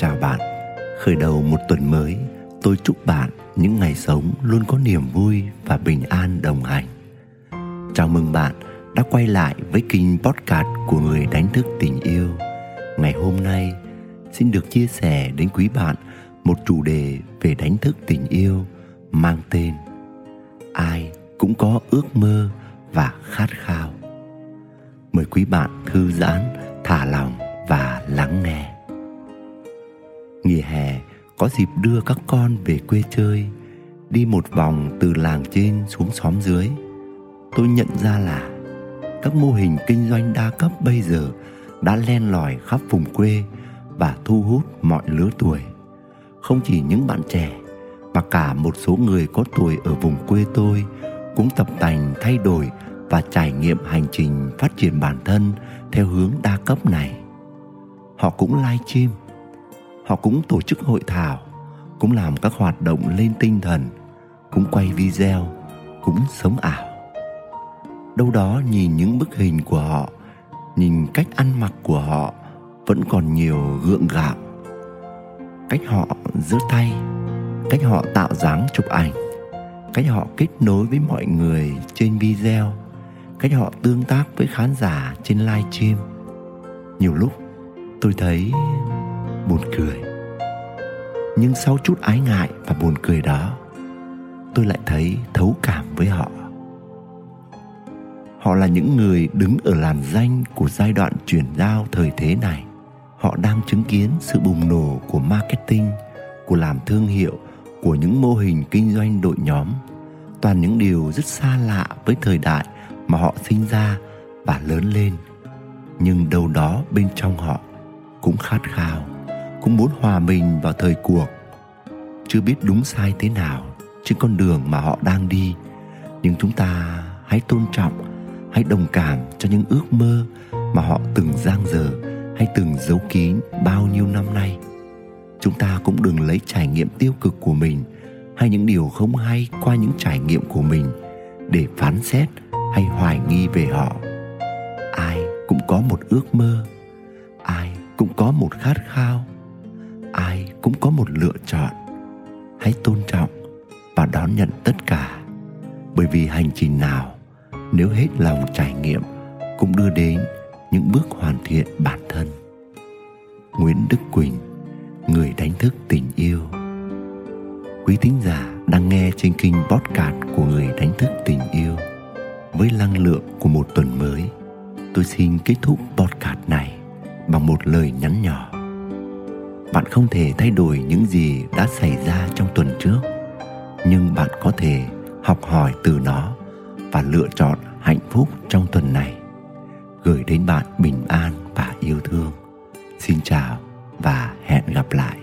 chào bạn. Khởi đầu một tuần mới, tôi chúc bạn những ngày sống luôn có niềm vui và bình an đồng hành. Chào mừng bạn đã quay lại với kênh podcast của người đánh thức tình yêu. Ngày hôm nay, xin được chia sẻ đến quý bạn một chủ đề về đánh thức tình yêu mang tên Ai cũng có ước mơ và khát khao. Mời quý bạn thư giãn, thả lòng và lắng nghe. Nghỉ hè có dịp đưa các con về quê chơi, đi một vòng từ làng trên xuống xóm dưới. Tôi nhận ra là các mô hình kinh doanh đa cấp bây giờ đã len lỏi khắp vùng quê và thu hút mọi lứa tuổi. Không chỉ những bạn trẻ mà cả một số người có tuổi ở vùng quê tôi cũng tập tành thay đổi và trải nghiệm hành trình phát triển bản thân theo hướng đa cấp này. Họ cũng live stream, họ cũng tổ chức hội thảo, cũng làm các hoạt động lên tinh thần, cũng quay video, cũng sống ảo. Đâu đó nhìn những bức hình của họ, nhìn cách ăn mặc của họ vẫn còn nhiều gượng gạo. Cách họ giơ tay, cách họ tạo dáng chụp ảnh, cách họ kết nối với mọi người trên video cách họ tương tác với khán giả trên live stream nhiều lúc tôi thấy buồn cười. Nhưng sau chút ái ngại và buồn cười đó, tôi lại thấy thấu cảm với họ. Họ là những người đứng ở làn danh của giai đoạn chuyển giao thời thế này. Họ đang chứng kiến sự bùng nổ của marketing, của làm thương hiệu, của những mô hình kinh doanh đội nhóm. Toàn những điều rất xa lạ với thời đại mà họ sinh ra và lớn lên. Nhưng đâu đó bên trong họ cũng khát khao cũng muốn hòa mình vào thời cuộc. Chưa biết đúng sai thế nào trên con đường mà họ đang đi, nhưng chúng ta hãy tôn trọng, hãy đồng cảm cho những ước mơ mà họ từng giang dở hay từng giấu kín bao nhiêu năm nay. Chúng ta cũng đừng lấy trải nghiệm tiêu cực của mình hay những điều không hay qua những trải nghiệm của mình để phán xét hay hoài nghi về họ. Ai cũng có một ước mơ, ai cũng có một khát khao ai cũng có một lựa chọn. Hãy tôn trọng và đón nhận tất cả. Bởi vì hành trình nào, nếu hết lòng trải nghiệm, cũng đưa đến những bước hoàn thiện bản thân. Nguyễn đức quỳnh, người đánh thức tình yêu. Quý thính giả đang nghe trên kênh podcast của người đánh thức tình yêu với năng lượng của một tuần mới, tôi xin kết thúc podcast này bằng một lời nhắn nhỏ bạn không thể thay đổi những gì đã xảy ra trong tuần trước. Nhưng bạn có thể học hỏi từ nó và lựa chọn hạnh phúc trong tuần này. Gửi đến bạn bình an và yêu thương. Xin chào và hẹn gặp lại.